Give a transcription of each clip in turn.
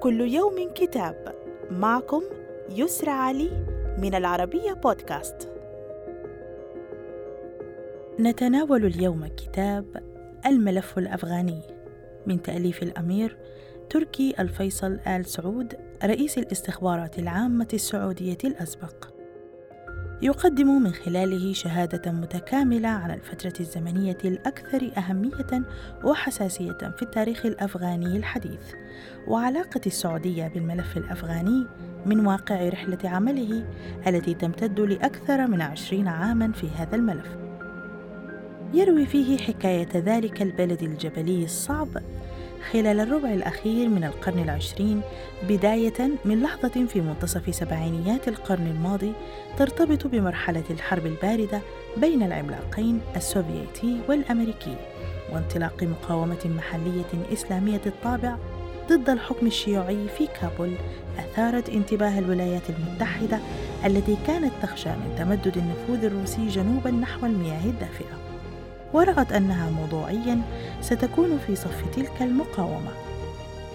كل يوم كتاب. معكم يسرى علي من العربية بودكاست. نتناول اليوم كتاب الملف الأفغاني. من تأليف الأمير تركي الفيصل آل سعود رئيس الإستخبارات العامة السعودية الأسبق. يقدم من خلاله شهادة متكاملة عن الفترة الزمنية الأكثر أهمية وحساسية في التاريخ الأفغاني الحديث، وعلاقة السعودية بالملف الأفغاني من واقع رحلة عمله التي تمتد لأكثر من عشرين عامًا في هذا الملف. يروي فيه حكاية ذلك البلد الجبلي الصعب خلال الربع الأخير من القرن العشرين بداية من لحظة في منتصف سبعينيات القرن الماضي ترتبط بمرحلة الحرب الباردة بين العملاقين السوفيتي والأمريكي وانطلاق مقاومة محلية إسلامية الطابع ضد الحكم الشيوعي في كابول أثارت انتباه الولايات المتحدة التي كانت تخشى من تمدد النفوذ الروسي جنوبا نحو المياه الدافئة. ورأت أنها موضوعيا ستكون في صف تلك المقاومة.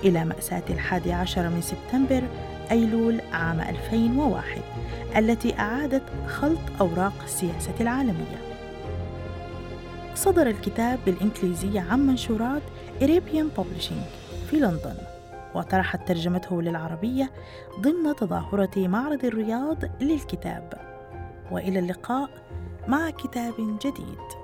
إلى مأساة الحادي عشر من سبتمبر أيلول عام 2001 التي أعادت خلط أوراق السياسة العالمية. صدر الكتاب بالإنجليزية عن منشورات Arabian Publishing في لندن وطرحت ترجمته للعربية ضمن تظاهرة معرض الرياض للكتاب. وإلى اللقاء مع كتاب جديد.